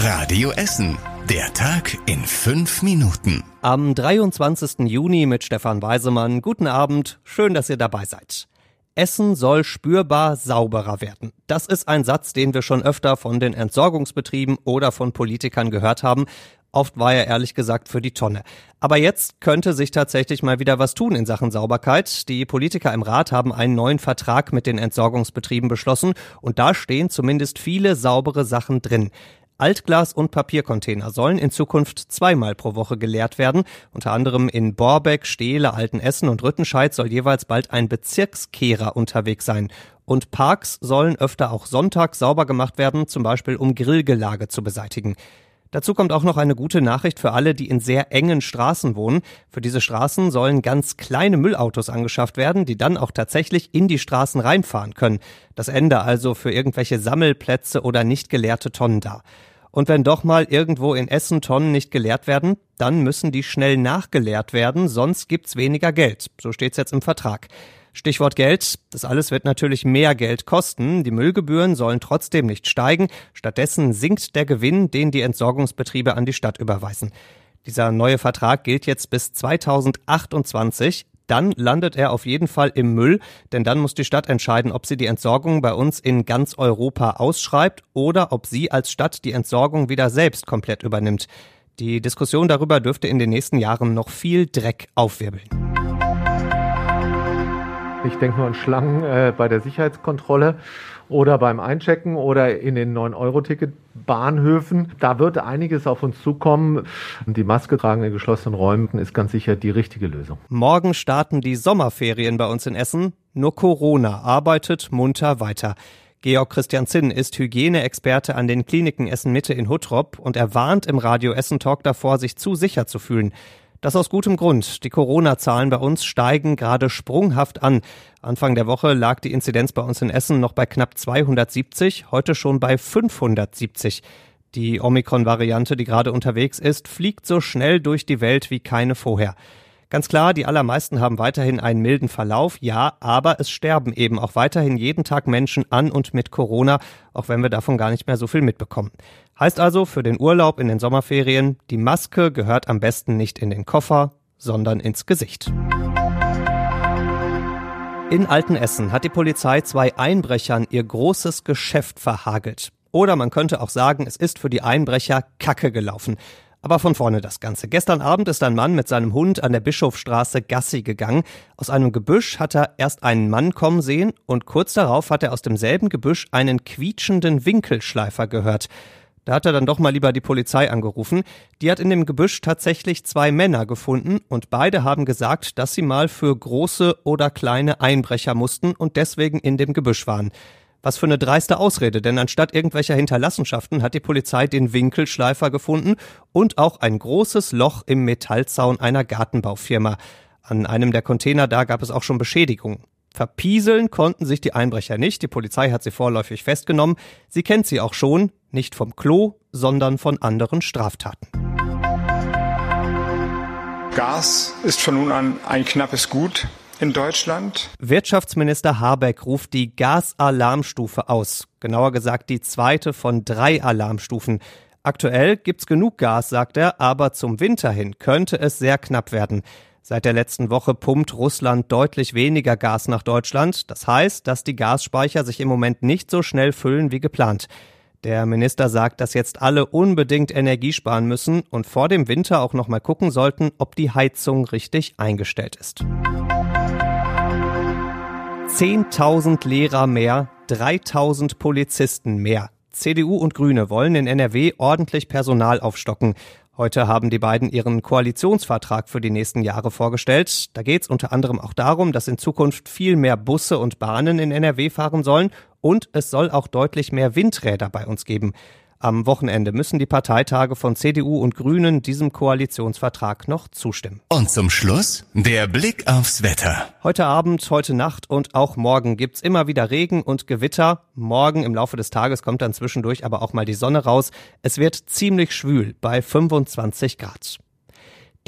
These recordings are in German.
Radio Essen. Der Tag in fünf Minuten. Am 23. Juni mit Stefan Weisemann. Guten Abend. Schön, dass ihr dabei seid. Essen soll spürbar sauberer werden. Das ist ein Satz, den wir schon öfter von den Entsorgungsbetrieben oder von Politikern gehört haben. Oft war er ehrlich gesagt für die Tonne. Aber jetzt könnte sich tatsächlich mal wieder was tun in Sachen Sauberkeit. Die Politiker im Rat haben einen neuen Vertrag mit den Entsorgungsbetrieben beschlossen und da stehen zumindest viele saubere Sachen drin. Altglas- und Papiercontainer sollen in Zukunft zweimal pro Woche geleert werden. Unter anderem in Borbeck, Stehle, Altenessen und Rüttenscheid soll jeweils bald ein Bezirkskehrer unterwegs sein. Und Parks sollen öfter auch sonntags sauber gemacht werden, zum Beispiel um Grillgelage zu beseitigen. Dazu kommt auch noch eine gute Nachricht für alle, die in sehr engen Straßen wohnen. Für diese Straßen sollen ganz kleine Müllautos angeschafft werden, die dann auch tatsächlich in die Straßen reinfahren können. Das Ende also für irgendwelche Sammelplätze oder nicht geleerte Tonnen da. Und wenn doch mal irgendwo in Essen Tonnen nicht geleert werden, dann müssen die schnell nachgeleert werden, sonst gibt's weniger Geld. So steht's jetzt im Vertrag. Stichwort Geld. Das alles wird natürlich mehr Geld kosten. Die Müllgebühren sollen trotzdem nicht steigen. Stattdessen sinkt der Gewinn, den die Entsorgungsbetriebe an die Stadt überweisen. Dieser neue Vertrag gilt jetzt bis 2028 dann landet er auf jeden Fall im Müll, denn dann muss die Stadt entscheiden, ob sie die Entsorgung bei uns in ganz Europa ausschreibt oder ob sie als Stadt die Entsorgung wieder selbst komplett übernimmt. Die Diskussion darüber dürfte in den nächsten Jahren noch viel Dreck aufwirbeln. Ich denke nur an Schlangen äh, bei der Sicherheitskontrolle oder beim Einchecken oder in den 9-Euro-Ticket-Bahnhöfen. Da wird einiges auf uns zukommen. Die Maske tragen in geschlossenen Räumen ist ganz sicher die richtige Lösung. Morgen starten die Sommerferien bei uns in Essen. Nur Corona arbeitet munter weiter. Georg Christian Zinn ist Hygieneexperte an den Kliniken Essen Mitte in Huttrop und er warnt im Radio Essen Talk davor, sich zu sicher zu fühlen. Das aus gutem Grund. Die Corona-Zahlen bei uns steigen gerade sprunghaft an. Anfang der Woche lag die Inzidenz bei uns in Essen noch bei knapp 270, heute schon bei 570. Die Omikron-Variante, die gerade unterwegs ist, fliegt so schnell durch die Welt wie keine vorher. Ganz klar, die allermeisten haben weiterhin einen milden Verlauf, ja, aber es sterben eben auch weiterhin jeden Tag Menschen an und mit Corona, auch wenn wir davon gar nicht mehr so viel mitbekommen. Heißt also für den Urlaub in den Sommerferien, die Maske gehört am besten nicht in den Koffer, sondern ins Gesicht. In Altenessen hat die Polizei zwei Einbrechern ihr großes Geschäft verhagelt. Oder man könnte auch sagen, es ist für die Einbrecher Kacke gelaufen. Aber von vorne das Ganze. Gestern Abend ist ein Mann mit seinem Hund an der Bischofstraße Gassi gegangen. Aus einem Gebüsch hat er erst einen Mann kommen sehen und kurz darauf hat er aus demselben Gebüsch einen quietschenden Winkelschleifer gehört. Da hat er dann doch mal lieber die Polizei angerufen. Die hat in dem Gebüsch tatsächlich zwei Männer gefunden und beide haben gesagt, dass sie mal für große oder kleine Einbrecher mussten und deswegen in dem Gebüsch waren. Was für eine dreiste Ausrede, denn anstatt irgendwelcher Hinterlassenschaften hat die Polizei den Winkelschleifer gefunden und auch ein großes Loch im Metallzaun einer Gartenbaufirma. An einem der Container da gab es auch schon Beschädigungen. Verpieseln konnten sich die Einbrecher nicht, die Polizei hat sie vorläufig festgenommen. Sie kennt sie auch schon, nicht vom Klo, sondern von anderen Straftaten. Gas ist von nun an ein knappes Gut in Deutschland. Wirtschaftsminister Habeck ruft die Gasalarmstufe aus. Genauer gesagt die zweite von drei Alarmstufen. Aktuell gibt's genug Gas, sagt er, aber zum Winter hin könnte es sehr knapp werden. Seit der letzten Woche pumpt Russland deutlich weniger Gas nach Deutschland. Das heißt, dass die Gasspeicher sich im Moment nicht so schnell füllen wie geplant. Der Minister sagt, dass jetzt alle unbedingt Energie sparen müssen und vor dem Winter auch noch mal gucken sollten, ob die Heizung richtig eingestellt ist. 10.000 Lehrer mehr, 3.000 Polizisten mehr. CDU und Grüne wollen in NRW ordentlich Personal aufstocken. Heute haben die beiden ihren Koalitionsvertrag für die nächsten Jahre vorgestellt. Da geht es unter anderem auch darum, dass in Zukunft viel mehr Busse und Bahnen in NRW fahren sollen und es soll auch deutlich mehr Windräder bei uns geben. Am Wochenende müssen die Parteitage von CDU und Grünen diesem Koalitionsvertrag noch zustimmen. Und zum Schluss der Blick aufs Wetter. Heute Abend, heute Nacht und auch morgen gibt's immer wieder Regen und Gewitter. Morgen im Laufe des Tages kommt dann zwischendurch aber auch mal die Sonne raus. Es wird ziemlich schwül bei 25 Grad.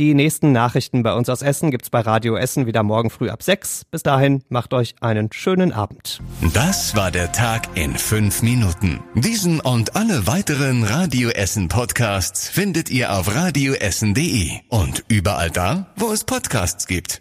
Die nächsten Nachrichten bei uns aus Essen gibt's bei Radio Essen wieder morgen früh ab sechs. Bis dahin macht euch einen schönen Abend. Das war der Tag in fünf Minuten. Diesen und alle weiteren Radio Essen Podcasts findet ihr auf radioessen.de und überall da, wo es Podcasts gibt.